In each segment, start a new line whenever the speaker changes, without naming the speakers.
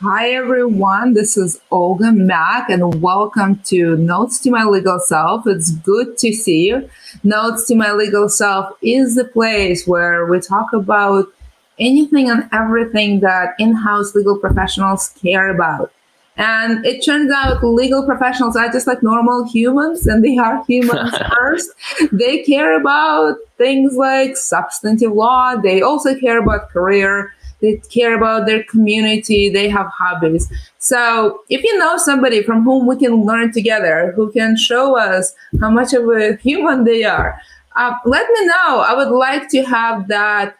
Hi, everyone. This is Olga Mack, and welcome to Notes to My Legal Self. It's good to see you. Notes to My Legal Self is the place where we talk about anything and everything that in house legal professionals care about. And it turns out legal professionals are just like normal humans, and they are humans first. They care about things like substantive law, they also care about career they care about their community, they have hobbies. So if you know somebody from whom we can learn together, who can show us how much of a human they are, uh, let me know. I would like to have that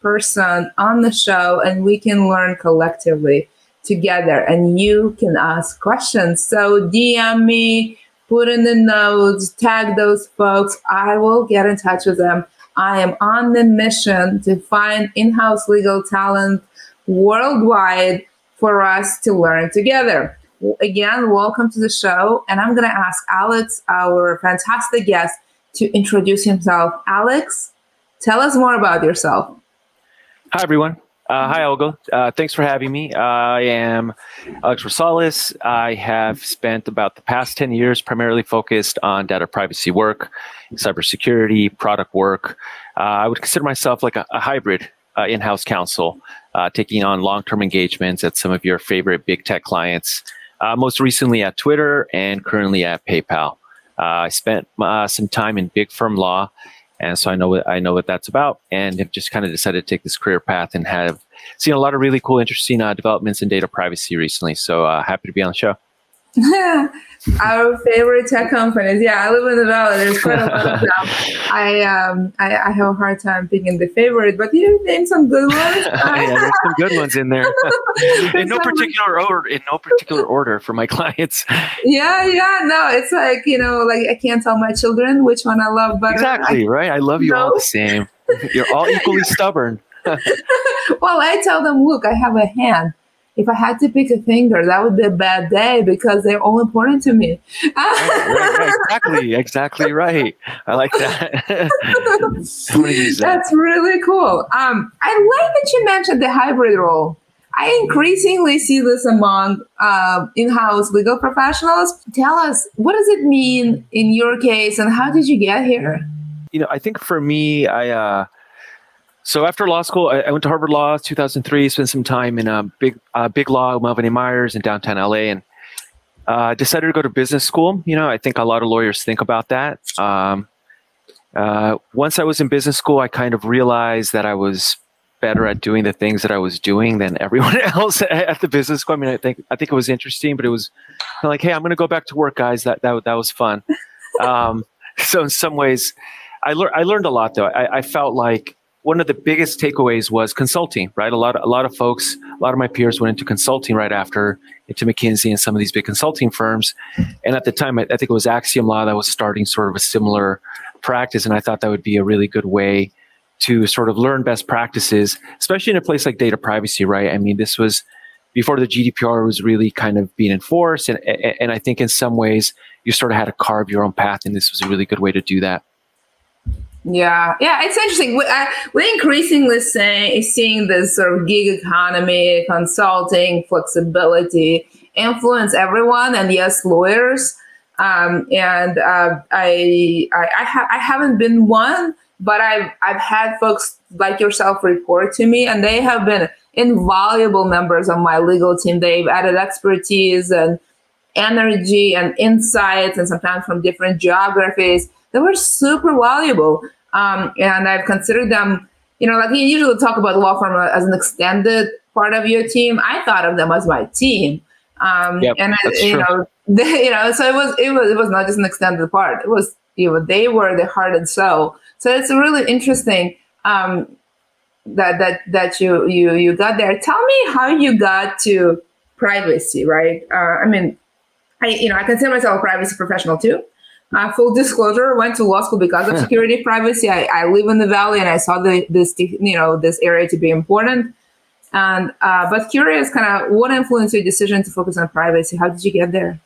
person on the show and we can learn collectively together and you can ask questions. So DM me, put in the notes, tag those folks. I will get in touch with them I am on the mission to find in house legal talent worldwide for us to learn together. Again, welcome to the show. And I'm going to ask Alex, our fantastic guest, to introduce himself. Alex, tell us more about yourself.
Hi, everyone. Uh, hi, Olga. Uh, thanks for having me. I am Alex Rosales. I have spent about the past 10 years primarily focused on data privacy work, cybersecurity, product work. Uh, I would consider myself like a, a hybrid uh, in house counsel, uh, taking on long term engagements at some of your favorite big tech clients, uh, most recently at Twitter and currently at PayPal. I spent some time in big firm law and so I know what I know what that's about, and have just kind of decided to take this career path and have seen a lot of really cool, interesting uh, developments in data privacy recently. So uh, happy to be on the show.
Our favorite tech companies. Yeah, I live in the valley. There's quite a lot of them. I um I, I have a hard time picking the favorite, but you name some good ones.
yeah, there's some good ones in there. in no particular order. In no particular order for my clients.
Yeah, yeah. No, it's like you know, like I can't tell my children which one I love better.
Exactly I, right. I love you no. all the same. You're all equally stubborn.
well, I tell them, look, I have a hand if I had to pick a finger, that would be a bad day because they're all important to me.
right, right. Exactly, exactly right. I like that. that.
That's really cool. Um, I like that you mentioned the hybrid role. I increasingly see this among uh, in-house legal professionals. Tell us, what does it mean in your case, and how did you get here?
You know, I think for me, I. Uh, so after law school, I, I, went to Harvard Law 2003, spent some time in a big, uh, big law, O'Melveny & Myers in downtown LA, and uh, decided to go to business school. You know, I think a lot of lawyers think about that. Um, uh, once I was in business school, I kind of realized that I was better at doing the things that I was doing than everyone else at the business school. I mean, I think I think it was interesting, but it was like, hey, I'm going to go back to work, guys. That that that was fun. Um, so in some ways, I learned I learned a lot though. I, I felt like one of the biggest takeaways was consulting, right? A lot, of, a lot of folks, a lot of my peers went into consulting right after into McKinsey and some of these big consulting firms. And at the time, I, I think it was Axiom Law that was starting sort of a similar practice. And I thought that would be a really good way to sort of learn best practices, especially in a place like data privacy, right? I mean, this was before the GDPR was really kind of being enforced. And, and I think in some ways you sort of had to carve your own path. And this was a really good way to do that.
Yeah, yeah, it's interesting. We, uh, we're increasingly seeing this sort of gig economy, consulting, flexibility influence everyone, and yes, lawyers. Um, and uh, I, I, I, ha- I haven't been one, but I've, I've had folks like yourself report to me, and they have been invaluable members of my legal team. They've added expertise and energy and insights, and sometimes from different geographies they were super valuable. Um, and I've considered them, you know, like you usually talk about law firm as an extended part of your team. I thought of them as my team. Um, yep, and I, you true. know, they, you know, so it was, it was, it was not just an extended part. It was, you know, they were the heart and soul. So it's really interesting, um, that, that, that you, you, you got there. Tell me how you got to privacy, right? Uh, I mean, I, you know, I consider myself a privacy professional too. Uh, full disclosure, went to law school because of security privacy. I, I, live in the valley and I saw the, this, you know, this area to be important. And uh, but curious, kind of, what influenced your decision to focus on privacy? How did you get there?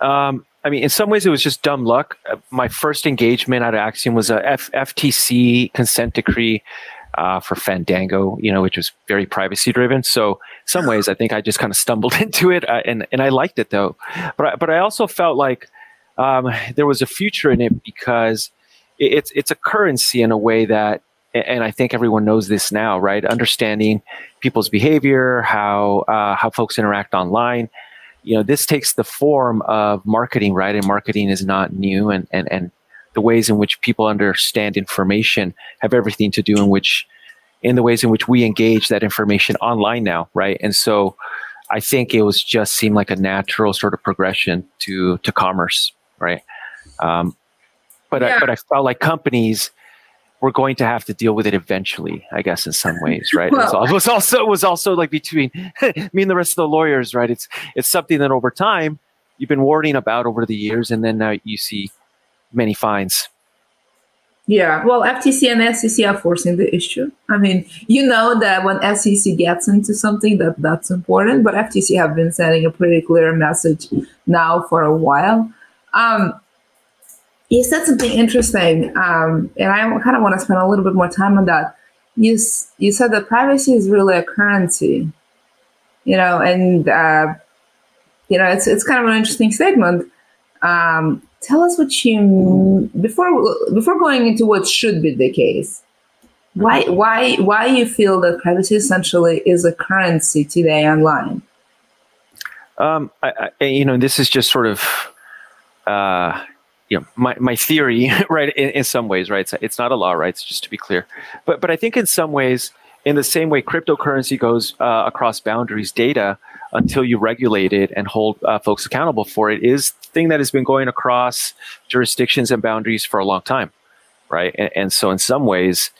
Um, I mean, in some ways, it was just dumb luck. Uh, my first engagement at Axiom was a F- FTC consent decree uh, for Fandango, you know, which was very privacy driven. So, some ways, I think I just kind of stumbled into it, uh, and and I liked it though. But I, but I also felt like um, there was a future in it because it, it's it's a currency in a way that, and I think everyone knows this now, right? Understanding people's behavior, how uh, how folks interact online. You know, this takes the form of marketing, right? And marketing is not new, and and and the ways in which people understand information have everything to do in which in the ways in which we engage that information online now, right? And so I think it was just seemed like a natural sort of progression to to commerce, right? Um, but yeah. I, but I felt like companies were going to have to deal with it eventually, I guess, in some ways, right? Well, it, was also it was also like between me and the rest of the lawyers, right? It's it's something that over time you've been warning about over the years, and then now you see many fines.
Yeah, well, FTC and SEC are forcing the issue. I mean, you know that when SEC gets into something, that that's important. But FTC have been sending a pretty clear message now for a while. Um, you said something interesting, um, and I kind of want to spend a little bit more time on that. You you said that privacy is really a currency, you know, and uh, you know it's it's kind of an interesting statement. Um, tell us what you before before going into what should be the case. Why why why you feel that privacy essentially is a currency today online?
Um, I, I, you know, this is just sort of uh, you know my, my theory, right? In, in some ways, right? It's, it's not a law, right? It's just to be clear, but but I think in some ways, in the same way cryptocurrency goes uh, across boundaries, data until you regulate it and hold uh, folks accountable for it is thing that has been going across jurisdictions and boundaries for a long time, right? And, and so, in some ways,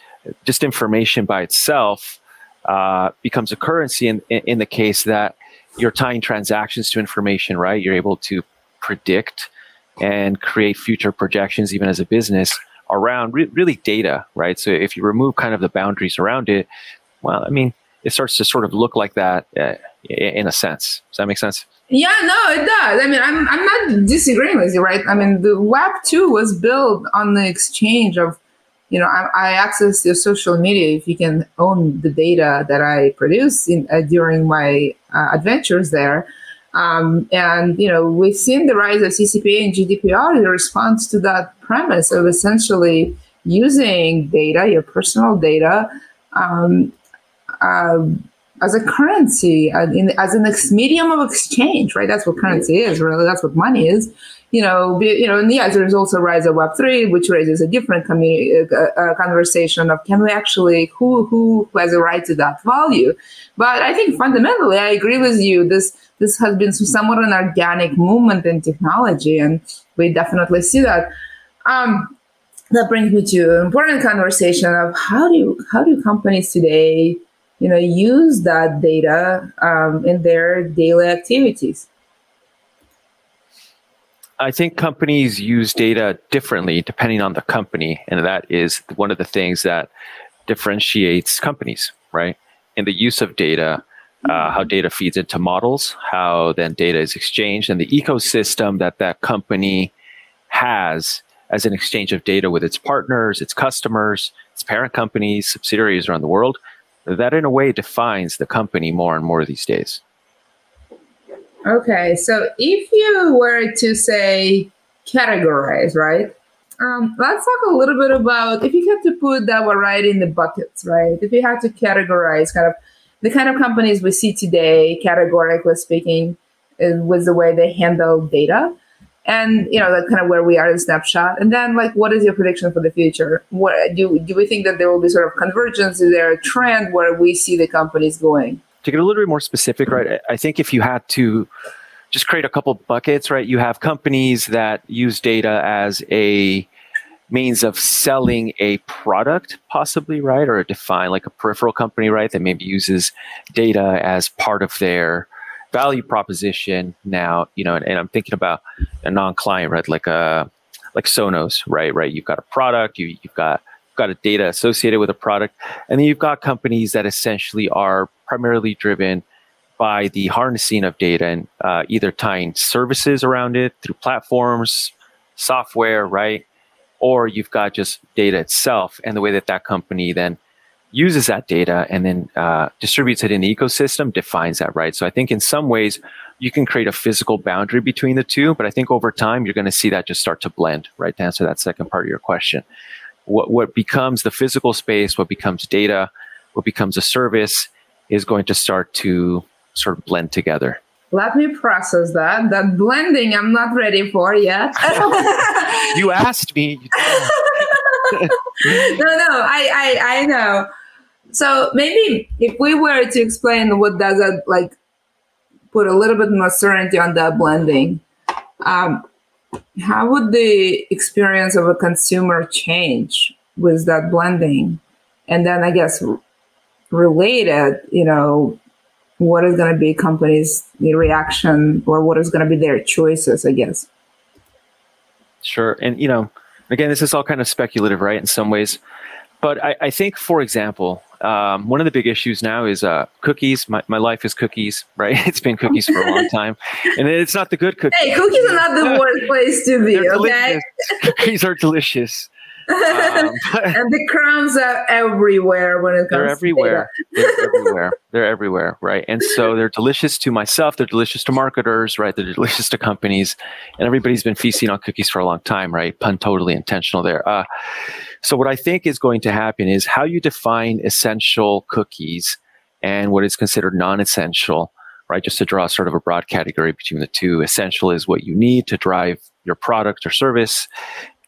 just information by itself uh, becomes a currency in, in the case that you're tying transactions to information, right? You're able to predict and create future projections, even as a business, around re- really data, right? So if you remove kind of the boundaries around it, well, I mean, it starts to sort of look like that uh, in a sense. Does that make sense?
Yeah, no, it does. I mean, I'm I'm not disagreeing with you, right? I mean, the Web two was built on the exchange of, you know, I, I access your social media if you can own the data that I produce in, uh, during my uh, adventures there. Um, and you know, we've seen the rise of CCPA and GDPR in response to that premise of essentially using data, your personal data, um, uh, as a currency, uh, in, as an ex- medium of exchange, right? That's what currency is, really. That's what money is. You know, be, you know, and yes, there's also rise of Web three, which raises a different community uh, uh, conversation of can we actually who who has a right to that value? But I think fundamentally, I agree with you. This this has been somewhat an organic movement in technology, and we definitely see that. Um, that brings me to an important conversation of how do you, how do companies today you know, use that data um, in their daily activities?
I think companies use data differently depending on the company, and that is one of the things that differentiates companies, right? In the use of data, uh, how data feeds into models, how then data is exchanged, and the ecosystem that that company has as an exchange of data with its partners, its customers, its parent companies, subsidiaries around the world that in a way defines the company more and more these days.
Okay, so if you were to say categorize, right? Um, let's talk a little bit about if you had to put that right in the buckets, right? If you had to categorize kind of the kind of companies we see today, categorically speaking, with the way they handle data, and you know that's kind of where we are in snapshot and then like what is your prediction for the future? What do, do we think that there will be sort of convergence? Is there a trend where we see the companies going?
To get a little bit more specific right i think if you had to just create a couple buckets right you have companies that use data as a means of selling a product possibly right or define like a peripheral company right that maybe uses data as part of their value proposition now, you know, and, and I'm thinking about a non-client, right? Like a uh, like Sonos, right? Right. You've got a product, you, you've got you've got a data associated with a product, and then you've got companies that essentially are primarily driven by the harnessing of data and uh, either tying services around it through platforms, software, right? Or you've got just data itself and the way that that company then uses that data and then uh, distributes it in the ecosystem defines that, right? So I think in some ways you can create a physical boundary between the two, but I think over time you're going to see that just start to blend, right? To answer that second part of your question, what what becomes the physical space, what becomes data, what becomes a service, is going to start to sort of blend together.
Let me process that. That blending, I'm not ready for yet.
you asked me.
no, no, I, I, I know. So maybe if we were to explain what does it like, put a little bit more certainty on that blending, um, how would the experience of a consumer change with that blending? And then I guess related, you know, what is going to be companies' reaction or what is going to be their choices, I guess.
Sure. And, you know, again, this is all kind of speculative, right, in some ways. But I, I think, for example, um, one of the big issues now is uh, cookies. My, my life is cookies, right? It's been cookies for a long time, and it's not the good cookies.
Hey, cookies are not the worst place to be. okay,
cookies are delicious. Um,
and the crumbs are everywhere when it comes.
They're everywhere. they're everywhere. They're everywhere, right? And so they're delicious to myself. They're delicious to marketers, right? They're delicious to companies, and everybody's been feasting on cookies for a long time, right? Pun totally intentional there. Uh, so what I think is going to happen is how you define essential cookies and what is considered non-essential right? Just to draw sort of a broad category between the two. Essential is what you need to drive your product or service,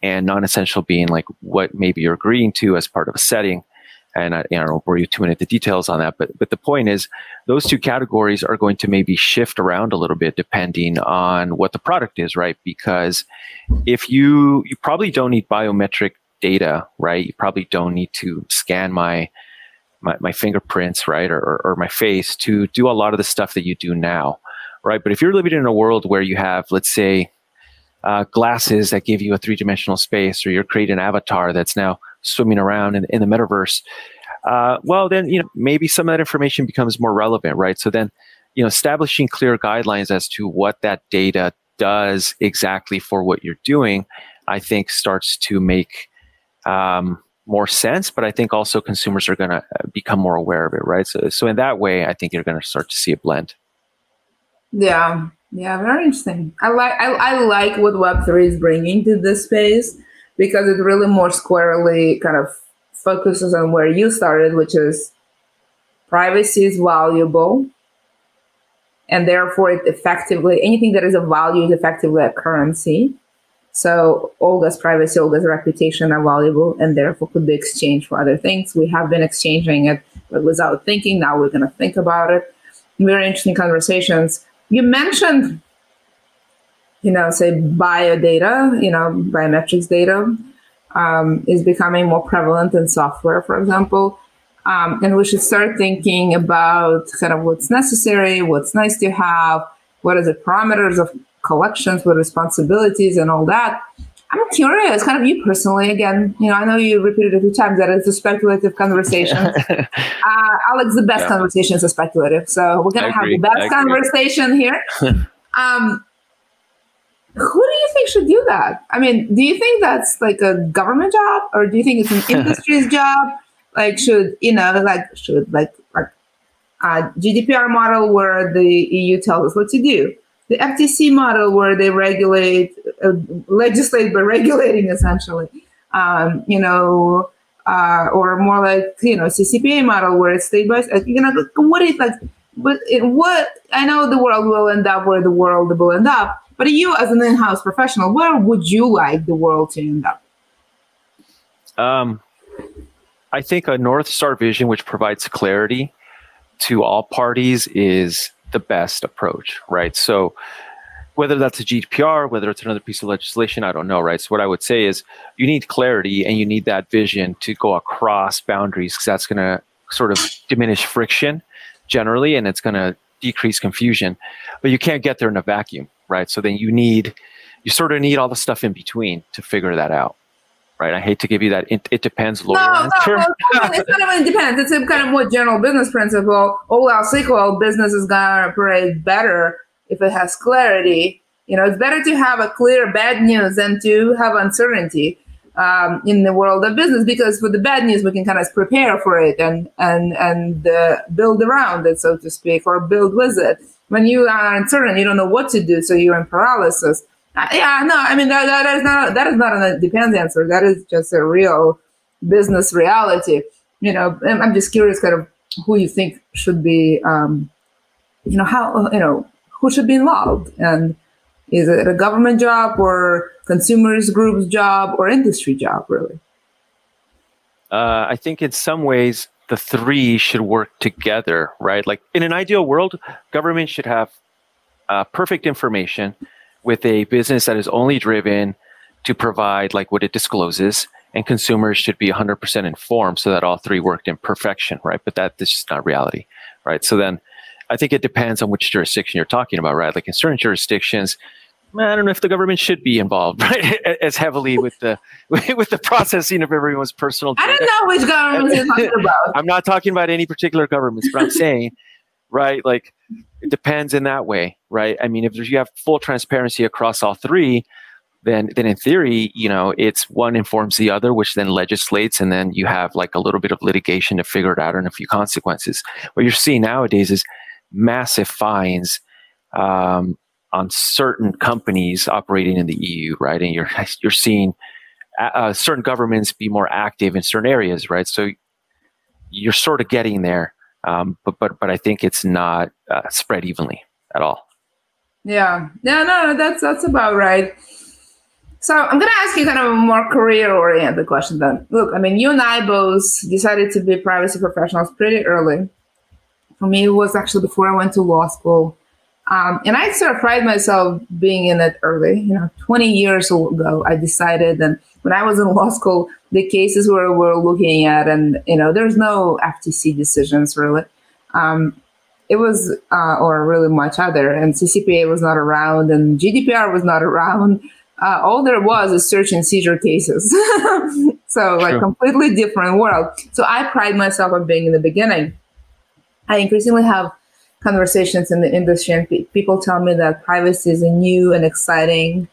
and non-essential being like what maybe you're agreeing to as part of a setting. And I, I don't bore you too many the details on that, but but the point is, those two categories are going to maybe shift around a little bit depending on what the product is, right? Because if you you probably don't need biometric data, right? You probably don't need to scan my my, my fingerprints, right, or, or, or my face to do a lot of the stuff that you do now, right? But if you're living in a world where you have, let's say, uh, glasses that give you a three dimensional space, or you're creating an avatar that's now swimming around in, in the metaverse, uh, well, then you know maybe some of that information becomes more relevant, right? So then, you know, establishing clear guidelines as to what that data does exactly for what you're doing, I think starts to make um, more sense. But I think also consumers are going to uh, become more aware of it, right? So, so in that way, I think you're going to start to see a blend.
Yeah, yeah, very interesting. I like I, I like what Web three is bringing to this space because it really more squarely kind of focuses on where you started, which is privacy is valuable, and therefore it effectively anything that is of value is effectively a currency. So Olga's privacy, Olga's reputation are valuable and therefore could be exchanged for other things. We have been exchanging it, but without thinking. Now we're going to think about it. Very interesting conversations you mentioned, you know, say bio data, you know, biometrics data um, is becoming more prevalent in software, for example. Um, and we should start thinking about kind of what's necessary, what's nice to have, what are the parameters of collections, with responsibilities, and all that. I'm curious, kind of you personally. Again, you know, I know you repeated a few times that it's a speculative conversation. uh, Alex, the best yeah. conversation is a speculative, so we're gonna have the best conversation here. um, who do you think should do that? I mean, do you think that's like a government job, or do you think it's an industry's job? Like, should you know, like, should like like a GDPR model where the EU tells us what to do? The FTC model where they regulate, uh, legislate by regulating essentially, um, you know, uh, or more like you know CCPA model where it's state by state. You know, what is like, but it, what I know the world will end up where the world will end up. But you, as an in-house professional, where would you like the world to end up?
Um, I think a North Star vision which provides clarity to all parties is the best approach, right? So whether that's a GDPR, whether it's another piece of legislation, I don't know, right? So what I would say is you need clarity and you need that vision to go across boundaries because that's going to sort of diminish friction generally and it's going to decrease confusion. But you can't get there in a vacuum, right? So then you need you sort of need all the stuff in between to figure that out right? I hate to give you that. It, it depends. Lawyer no, no,
no, it's not even depends. It's a kind of more general business principle. All else equal, business is gonna operate better if it has clarity. You know, it's better to have a clear bad news than to have uncertainty. um, in the world of business because for the bad news we can kind of prepare for it and and and uh, build around it so to speak or build with it when you are uncertain you don't know what to do so you're in paralysis yeah no i mean that, that is not that is not a depends answer. That is just a real business reality. You know i'm just curious kind of who you think should be um, you know how you know who should be involved. And is it a government job or consumers groups job or industry job really?
Uh, i think in some ways the three should work together right? Like in an ideal world government should have uh, perfect information with a business that is only driven to provide like what it discloses and consumers should be 100% informed so that all three worked in perfection right but that this is not reality right so then i think it depends on which jurisdiction you're talking about right like in certain jurisdictions I don't know if the government should be involved right as heavily with the with the processing of everyone's personal.
Data. I don't know which government you're talking about.
I'm not talking about any particular governments, but I'm saying, right, like depends in that way, right? I mean, if you have full transparency across all three, then then in theory, you know, it's one informs the other, which then legislates, and then you have like a little bit of litigation to figure it out and a few consequences. What you're seeing nowadays is massive fines. Um, on certain companies operating in the EU, right? And you're you're seeing uh, uh, certain governments be more active in certain areas, right? So you're sort of getting there, um, but but but I think it's not uh, spread evenly at all.
Yeah, yeah, no, that's that's about right. So I'm to ask you kind of a more career-oriented question then. Look, I mean, you and I both decided to be privacy professionals pretty early. For me, it was actually before I went to law school. Um, and I sort of pride myself being in it early. You know, 20 years ago, I decided, and when I was in law school, the cases where we're looking at, and you know, there's no FTC decisions really. Um, it was, uh, or really much other, and CCPA was not around, and GDPR was not around. Uh, all there was is search and seizure cases. so, like, completely different world. So, I pride myself on being in the beginning. I increasingly have conversations in the industry, and pe- people tell me that privacy is a new and exciting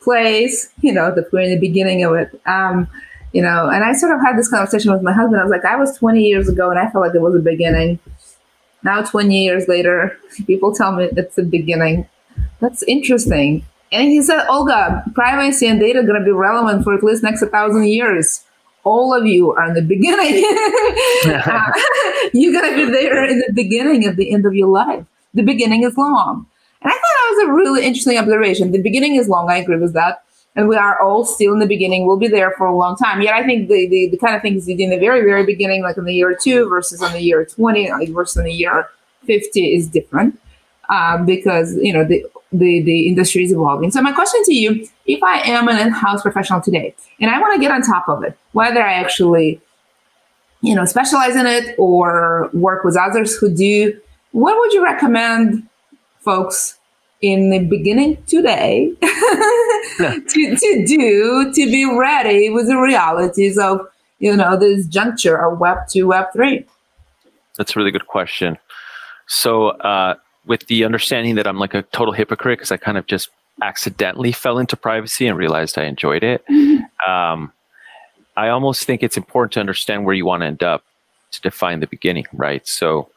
place. You know that we're in the beginning of it. Um, you know, and I sort of had this conversation with my husband. I was like, I was 20 years ago, and I felt like it was a beginning. Now, 20 years later, people tell me it's the beginning. That's interesting. And he said, Olga, privacy and data are going to be relevant for at least next a thousand years all of you are in the beginning. uh, you're going to be there in the beginning at the end of your life. The beginning is long. And I thought that was a really interesting observation. The beginning is long. I agree with that. And we are all still in the beginning. We'll be there for a long time. Yet I think the, the, the kind of things you in the very, very beginning, like in the year two versus in the year 20, like versus in the year 50 is different. Um, because, you know, the the, the industry is evolving. So my question to you, if I am an in-house professional today and I want to get on top of it, whether I actually, you know, specialize in it or work with others who do, what would you recommend folks in the beginning today to, to do to be ready with the realities of, you know, this juncture of Web 2, Web 3?
That's a really good question. So, uh, with the understanding that I'm like a total hypocrite because I kind of just accidentally fell into privacy and realized I enjoyed it. Mm-hmm. Um, I almost think it's important to understand where you want to end up to define the beginning, right? So,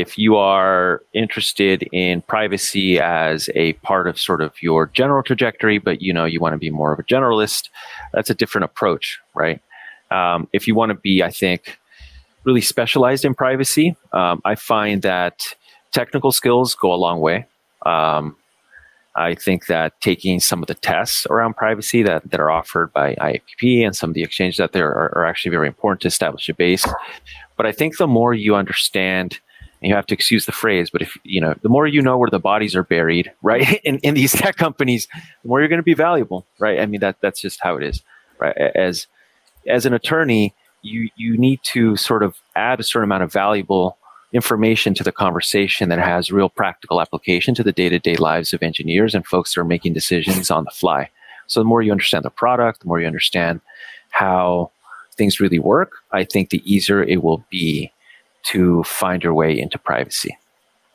if you are interested in privacy as a part of sort of your general trajectory, but you know you want to be more of a generalist, that's a different approach, right? Um, if you want to be, I think, really specialized in privacy, um, I find that technical skills go a long way. Um, I think that taking some of the tests around privacy that, that are offered by IAPP and some of the exchanges out there are, are actually very important to establish a base. But I think the more you understand, and you have to excuse the phrase, but if you know, the more you know where the bodies are buried, right, in, in these tech companies, the more you're going to be valuable, right? I mean, that that's just how it is, right? As as an attorney, you you need to sort of add a certain amount of valuable information to the conversation that has real practical application to the day-to-day lives of engineers and folks that are making decisions on the fly. So the more you understand the product, the more you understand how things really work, I think the easier it will be to find your way into privacy.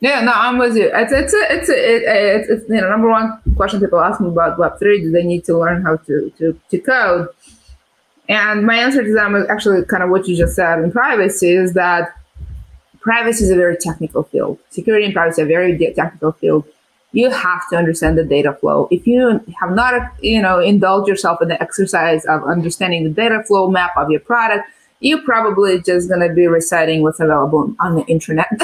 Yeah, no, I'm with you. It's it's a, it's it's, it's you know number one question people ask me about Web three: Do they need to learn how to to to code? And my answer to them is actually kind of what you just said in privacy is that privacy is a very technical field. Security and privacy are very technical field. You have to understand the data flow. If you have not, you know, indulge yourself in the exercise of understanding the data flow map of your product, you're probably just going to be reciting what's available on the internet.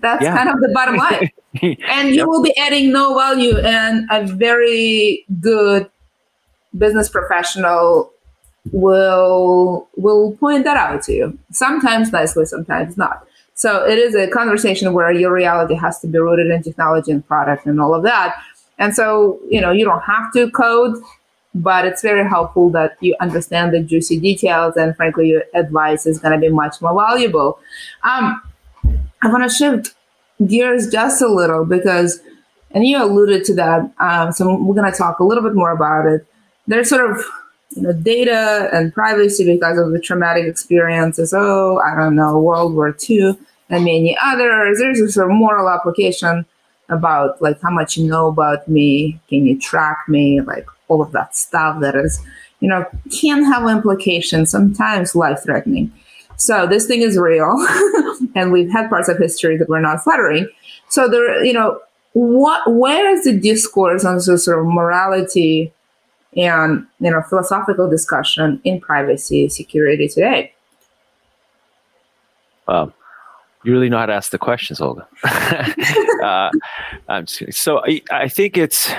That's yeah. kind of the bottom line. and you yep. will be adding no value and a very good business professional will will point that out to you sometimes nicely sometimes not so it is a conversation where your reality has to be rooted in technology and product and all of that and so you know you don't have to code but it's very helpful that you understand the juicy details and frankly your advice is going to be much more valuable um, i want to shift gears just a little because and you alluded to that um, so we're going to talk a little bit more about it there's sort of you know, data and privacy because of the traumatic experiences. Oh, I don't know, World War II and many others. There's a sort of moral application about like how much you know about me, can you track me, like all of that stuff that is, you know, can have implications, sometimes life threatening. So this thing is real, and we've had parts of history that were not flattering. So there, you know, what where is the discourse on this sort of morality and you know philosophical discussion in privacy security today.
Wow, you really know how to ask the questions, Olga. uh, so I, I think it's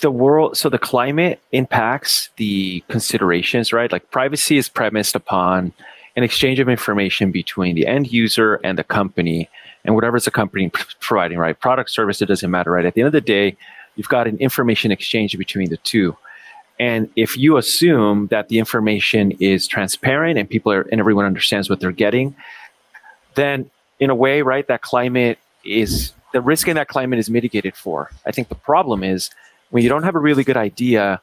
the world so the climate impacts the considerations right like privacy is premised upon an exchange of information between the end user and the company and whatever's the company providing right product service it doesn't matter right at the end of the day you've got an information exchange between the two. And if you assume that the information is transparent and people are and everyone understands what they're getting, then in a way, right, that climate is the risk in that climate is mitigated for. I think the problem is when you don't have a really good idea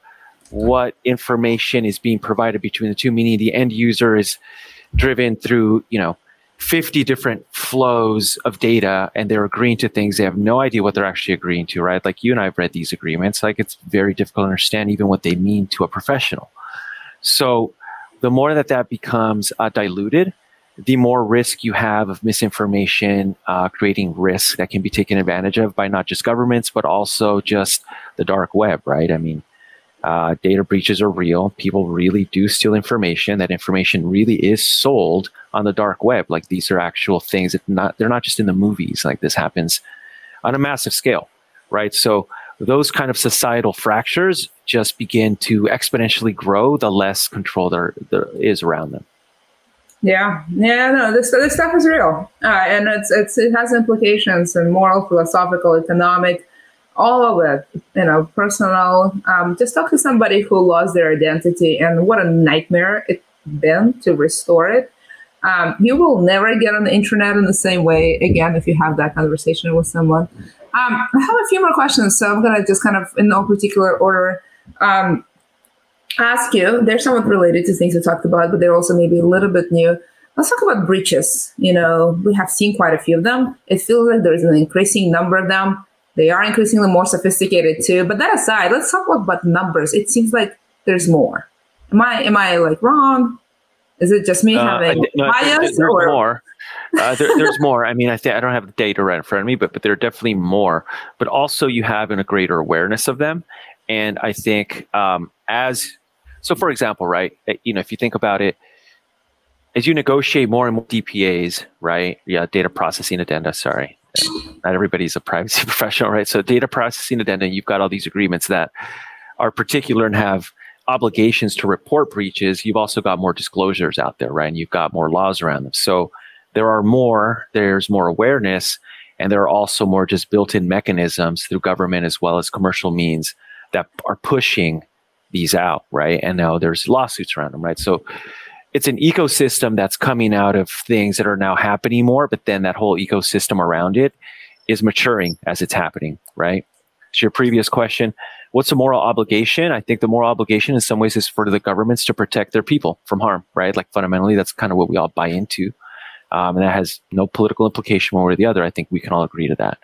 what information is being provided between the two, meaning the end user is driven through, you know, 50 different flows of data and they're agreeing to things they have no idea what they're actually agreeing to right? Like you and i've read these agreements like it's very difficult to understand even what they mean to a professional. So the more that that becomes uh, diluted the more risk you have of misinformation uh, creating risk that can be taken advantage of by not just governments but also just the dark web right i mean uh, data breaches are real. People really do steal information. That information really is sold on the dark web. Like these are actual things. Not they're not just in the movies. Like this happens on a massive scale, right? So those kind of societal fractures just begin to exponentially grow the less control there, there is around them.
Yeah, yeah, no, this this stuff is real, uh, and it's it's it has implications in moral, philosophical, economic all of it, you know, personal. Um, just talk to somebody who lost their identity and what a nightmare it's been to restore it. Um, you will never get on the internet in the same way again if you have that conversation with someone. Um, I have a few more questions, so I'm gonna just kind of in no particular order um, ask you. They're somewhat related to things we talked about, but they're also maybe a little bit new. Let's talk about breaches. You know, we have seen quite a few of them. It feels like there's an increasing number of them. They are increasingly more sophisticated too. But that aside, let's talk about numbers. It seems like there's more. Am I am I like wrong? Is it just me uh, having no, bias?
There's or? more. Uh, there, there's more. I mean, I think I don't have the data right in front of me, but but there are definitely more. But also, you have a greater awareness of them, and I think um, as so, for example, right? Eh, you know, if you think about it, as you negotiate more and more DPAs, right? Yeah, data processing addenda. Sorry, not everybody's a privacy professional, right? So data processing addenda, you've got all these agreements that are particular and have obligations to report breaches. You've also got more disclosures out there, right? And you've got more laws around them. So there are more, there's more awareness, and there are also more just built-in mechanisms through government as well as commercial means that are pushing these out, right? And now there's lawsuits around them, right? So it's an ecosystem that's coming out of things that are now happening more, but then that whole ecosystem around it is maturing as it's happening, right? So your previous question, what's the moral obligation? I think the moral obligation in some ways is for the governments to protect their people from harm, right? Like fundamentally, that's kind of what we all buy into. Um, and that has no political implication one way or the other. I think we can all agree to that.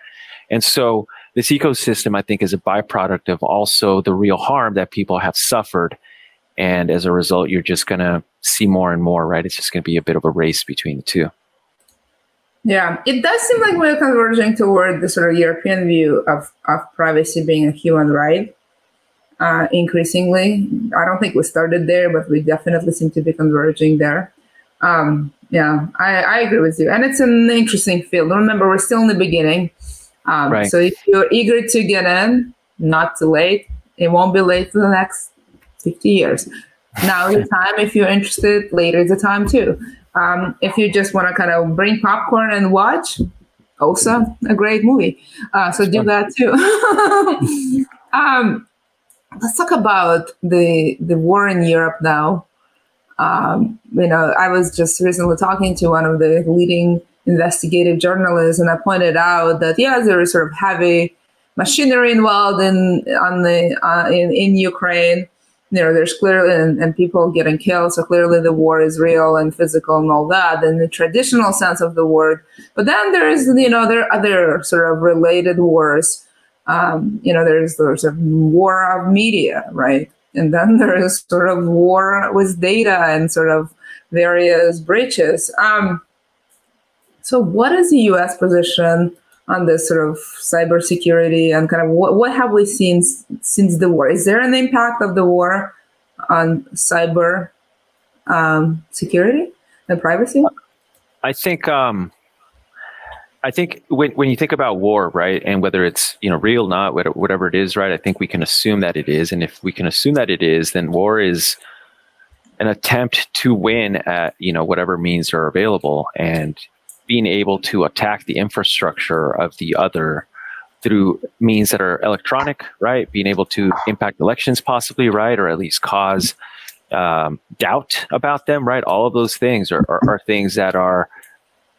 And so this ecosystem, I think, is a byproduct of also the real harm that people have suffered and as a result, you're just going to see more and more, right? It's just going to be a bit of a race between the two.
Yeah, it does seem like we're converging toward the sort of European view of, of privacy being a human right. Uh, increasingly, I don't think we started there, but we definitely seem to be converging there. Um, yeah, I, I, agree with you, and it's an interesting field. Remember, we're still in the beginning, um, right. so if you're eager to get in, not too late. It won't be late for the next 50 years. Now is the time. If you're interested, later is the time too. Um, if you just want to kind of bring popcorn and watch, also a great movie. Uh, so do that too. um, let's talk about the the war in Europe now. Um, you know, I was just recently talking to one of the leading investigative journalists, and I pointed out that yeah, there is sort of heavy machinery involved in on the uh, in in Ukraine you know, there's clearly and, and, people getting killed. So clearly the war is real and physical and all that in the traditional sense of the word. But then there's, you know, there are other sort of related wars. Um, you know, there's the sort of war of media, right? And then there is sort of war with data and sort of various breaches. Um, so what is the U.S. position on this sort of cybersecurity and kind of what, what have we seen since the war? Is there an impact of the war on cyber um, security and privacy?
I think um, I think when when you think about war, right, and whether it's you know real, not whatever it is, right, I think we can assume that it is, and if we can assume that it is, then war is an attempt to win at you know whatever means are available, and being able to attack the infrastructure of the other through means that are electronic, right? Being able to impact elections, possibly, right? Or at least cause um, doubt about them, right? All of those things are, are, are, things that are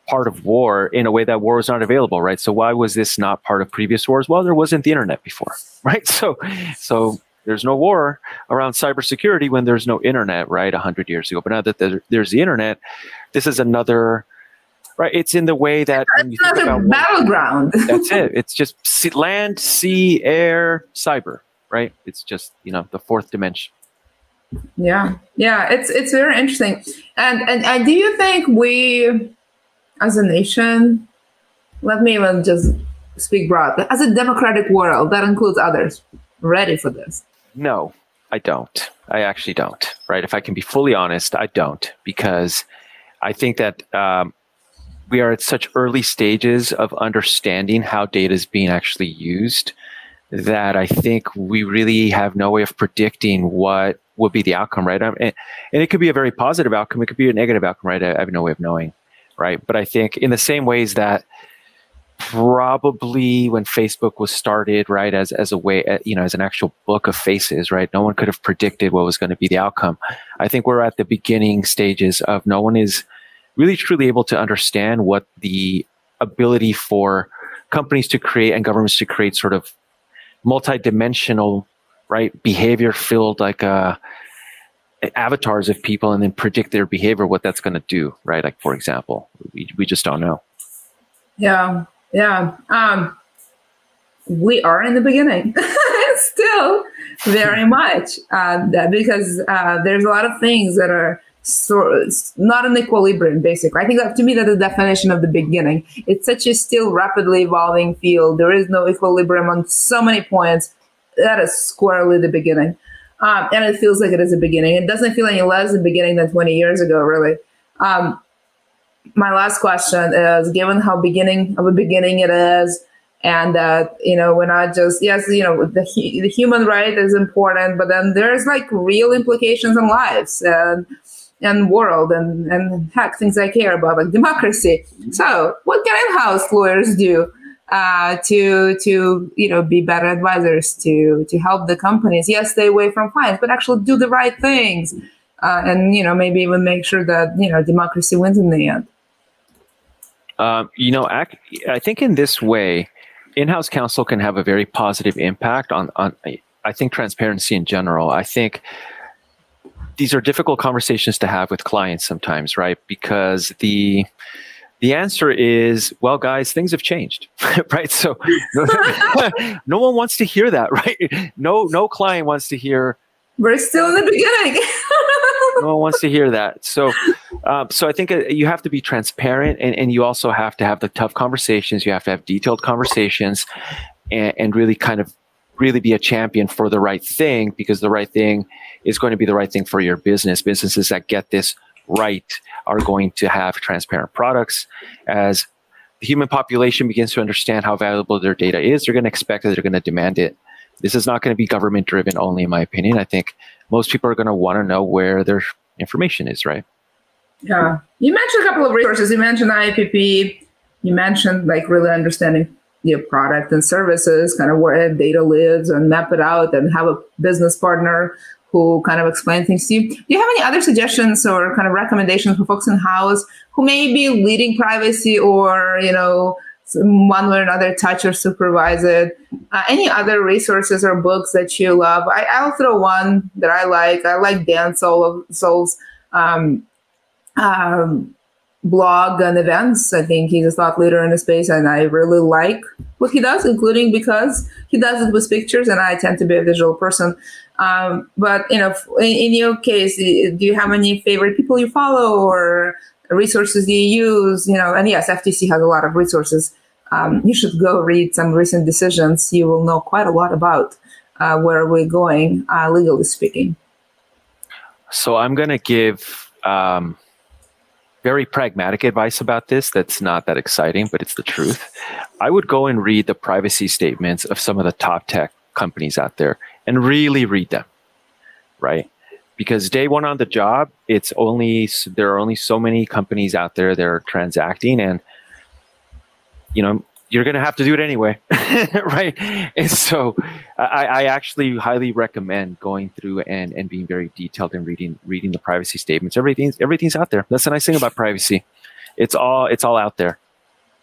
part of war in a way that war was not available, right? So why was this not part of previous wars? Well, there wasn't the internet before, right? So, so there's no war around cybersecurity when there's no internet, right? A hundred years ago, but now that there's the internet, this is another right? It's in the way that
it's another battleground.
that's it. It's just land, sea, air, cyber, right? It's just you know the fourth dimension.
Yeah, yeah, it's it's very interesting. And and, and do you think we, as a nation, let me even just speak broad, as a democratic world that includes others, ready for this?
No, I don't. I actually don't. Right? If I can be fully honest, I don't because I think that um, we are at such early stages of understanding how data is being actually used that I think we really have no way of predicting what would be the outcome, right? Um, and, it could be a very positive outcome. It could be a negative outcome, right? I, I have no way of knowing, right? But I think in the same ways that probably when Facebook was started, right, as, as a way, uh, you know, as an actual book of faces, right? No one could have predicted what was going to be the outcome. I think we're at the beginning stages of no one is really truly able to understand what the ability for companies to create and governments to create sort of multi-dimensional right behavior filled like uh, avatars of people and then predict their behavior what that's going to do right? Like for example we, we just don't know.
Yeah yeah um we are in the beginning still very much uh, because uh, there's a lot of things that are so not an equilibrium basically. I think that to me that's the definition of the beginning. It's such a still rapidly evolving field. There is no equilibrium on so many points. That is squarely the beginning. Um, and it feels like it is a beginning. It doesn't feel any less the beginning than 20 years ago really. Um, my last question is given how beginning of a beginning it is and that you know we're not just yes you know the, the human right is important but then there's like real implications on lives and and world and, and heck, things I care about, like democracy. So, what can in-house lawyers do uh, to to you know be better advisors to to help the companies? Yes, stay away from fines, but actually do the right things, uh, and you know maybe even make sure that you know democracy wins in the end.
Um, you know, I think in this way, in-house counsel can have a very positive impact on on. I think transparency in general. I think these are difficult conversations to have with clients sometimes, right? Because the the answer is, well, guys, things have changed, right? So no, one wants to hear that, right? No, no client wants to hear,
We're still in the beginning.
no one wants to hear that. So, um, so I think uh, you have to be transparent, and, and you also have to have the tough conversations. You have to have detailed conversations, and, and really kind of really be a champion for the right thing because the right thing is going to be the right thing for your business. Businesses that get this right are going to have transparent products. As the human population begins to understand how valuable their data is, they're going to expect that they're going to demand it. This is not going to be government driven only, in my opinion. I think most people are going to want to know where their information is, right?
Yeah. You mentioned a couple of resources. You mentioned IAPP. You mentioned like really understanding your product and services, kind of where data lives and map it out and have a business partner who kind of explain things to you. Do you have any other suggestions or kind of recommendations for folks in house who may be leading privacy or, you know, one way or another touch or supervise it? Uh, any other resources or books that you love? I, will throw one that I like. I like Dan Solove's um, um, blog and events. I think he's a thought leader in the space, and I really like what he does, including because he does it with pictures, and I tend to be a visual person. Um, but you know, in, in, your case, do you have any favorite people you follow or resources you use? You know, and yes, FTC has a lot of resources. Um, you should go read some recent decisions. You will know quite a lot about uh, where we're going, uh, legally speaking.
So I'm going to give um, very pragmatic advice about this that's not that exciting, but it's the truth. I would go and read the privacy statements of some of the top tech companies out there and really read them, right? Because day one on the job, it's only there are only so many companies out there that are transacting, and you know you're going to have to do it anyway, right? And so, I, I, actually highly recommend going through and, and being very detailed and reading reading the privacy statements. Everything's everything's out there. That's the nice thing about privacy. It's all it's all out there.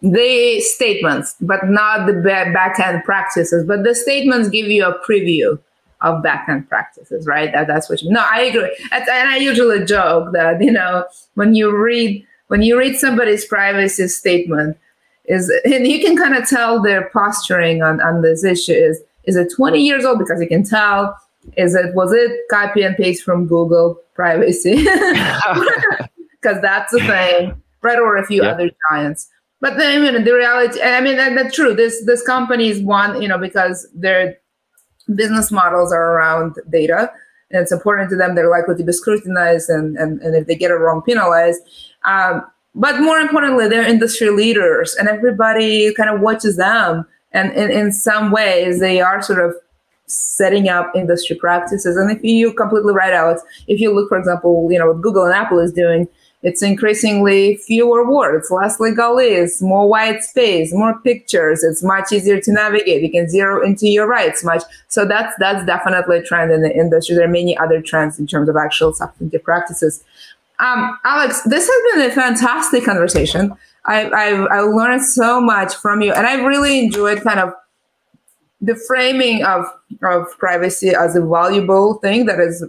The statements, but not the back end practices. But the statements give you a preview of back end practices, right? That, that's what you. No, I agree. And I usually joke that you know when you read when you read somebody's privacy statement is and you can kind of tell their posturing on, on this issue is is it 20 years old because you can tell is it was it copy and paste from google privacy because that's the thing right or a few yeah. other giants but then, I mean, the reality, I mean, that, that's true. This this company is one, you know, because their business models are around data, and it's important to them. They're likely to be scrutinized, and and, and if they get it wrong, penalized. Um, but more importantly, they're industry leaders and everybody kind of watches them. And in, in some ways, they are sort of setting up industry practices. And if you completely right, Alex, if you look, for example, you know, what Google and Apple is doing, it's increasingly fewer words, less legalese, more white space, more pictures. It's much easier to navigate. You can zero into your rights much. So that's that's definitely a trend in the industry. There are many other trends in terms of actual substantive practices. Um, Alex, this has been a fantastic conversation. I, I, I learned so much from you, and I really enjoyed kind of the framing of of privacy as a valuable thing that is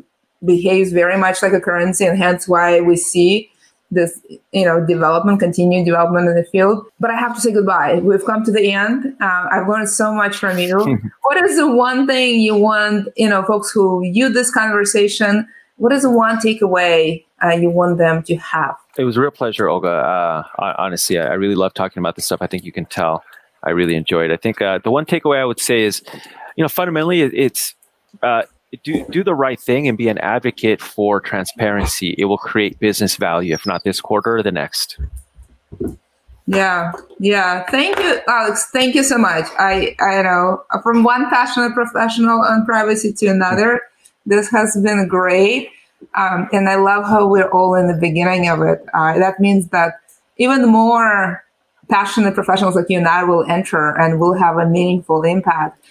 behaves very much like a currency, and hence why we see this you know development, continued development in the field. But I have to say goodbye. We've come to the end. Uh, I've learned so much from you. what is the one thing you want you know folks who view this conversation? What is the one takeaway uh, you want them to have.
It was a real pleasure, Olga. Uh, honestly, I really love talking about this stuff. I think you can tell. I really enjoyed. I think uh, the one takeaway I would say is, you know, fundamentally, it's uh, do do the right thing and be an advocate for transparency. It will create business value, if not this quarter or the next.
Yeah, yeah. Thank you, Alex. Thank you so much. I I know from one passionate professional on privacy to another, this has been great. Um, and I love how we're all in the beginning of it. Uh, that means that even more passionate professionals like you and I will enter and will have a meaningful impact.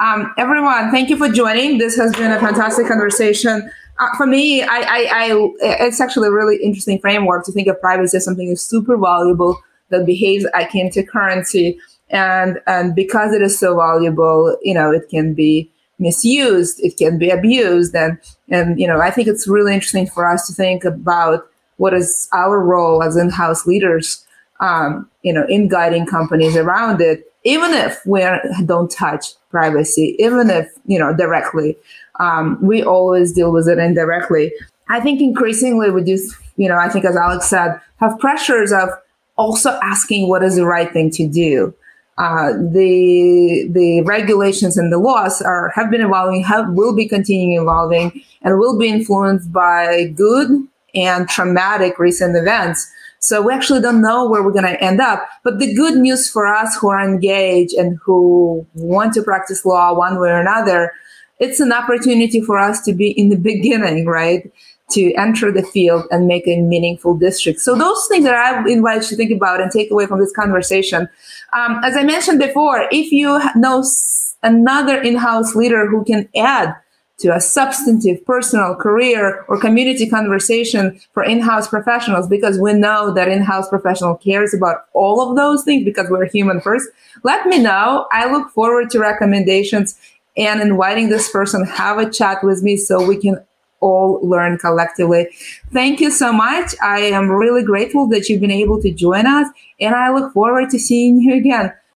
Um, everyone, thank you for joining. This has been a fantastic conversation. Uh, for me, I, I, I, it's actually a really interesting framework to think of privacy as something that's super valuable that behaves akin to currency, and and because it is so valuable, you know, it can be misused, it can be abused. And, and, you know, I think it's really interesting for us to think about what is our role as in-house leaders, um, you know, in guiding companies around it. even if we don't touch privacy, even if, you know, directly, um, we always deal with it indirectly. I think increasingly we just, you know, I think as Alex said, have pressures of also asking what is the right thing to do. Uh, the the regulations and the laws are have been evolving, have will be continuing evolving, and will be influenced by good and traumatic recent events. So we actually don't know where we're going to end up. But the good news for us who are engaged and who want to practice law one way or another, it's an opportunity for us to be in the beginning, right? To enter the field and make a meaningful district. So those things that I invite you to think about and take away from this conversation. Um, as I mentioned before, if you know another in-house leader who can add to a substantive personal career or community conversation for in-house professionals because we know that in-house professional cares about all of those things because we're human first let me know. I look forward to recommendations and inviting this person. Have a chat with me so we can all learn collectively. Thank you so much. I am really grateful that you've been able to join us and i look forward to seeing you again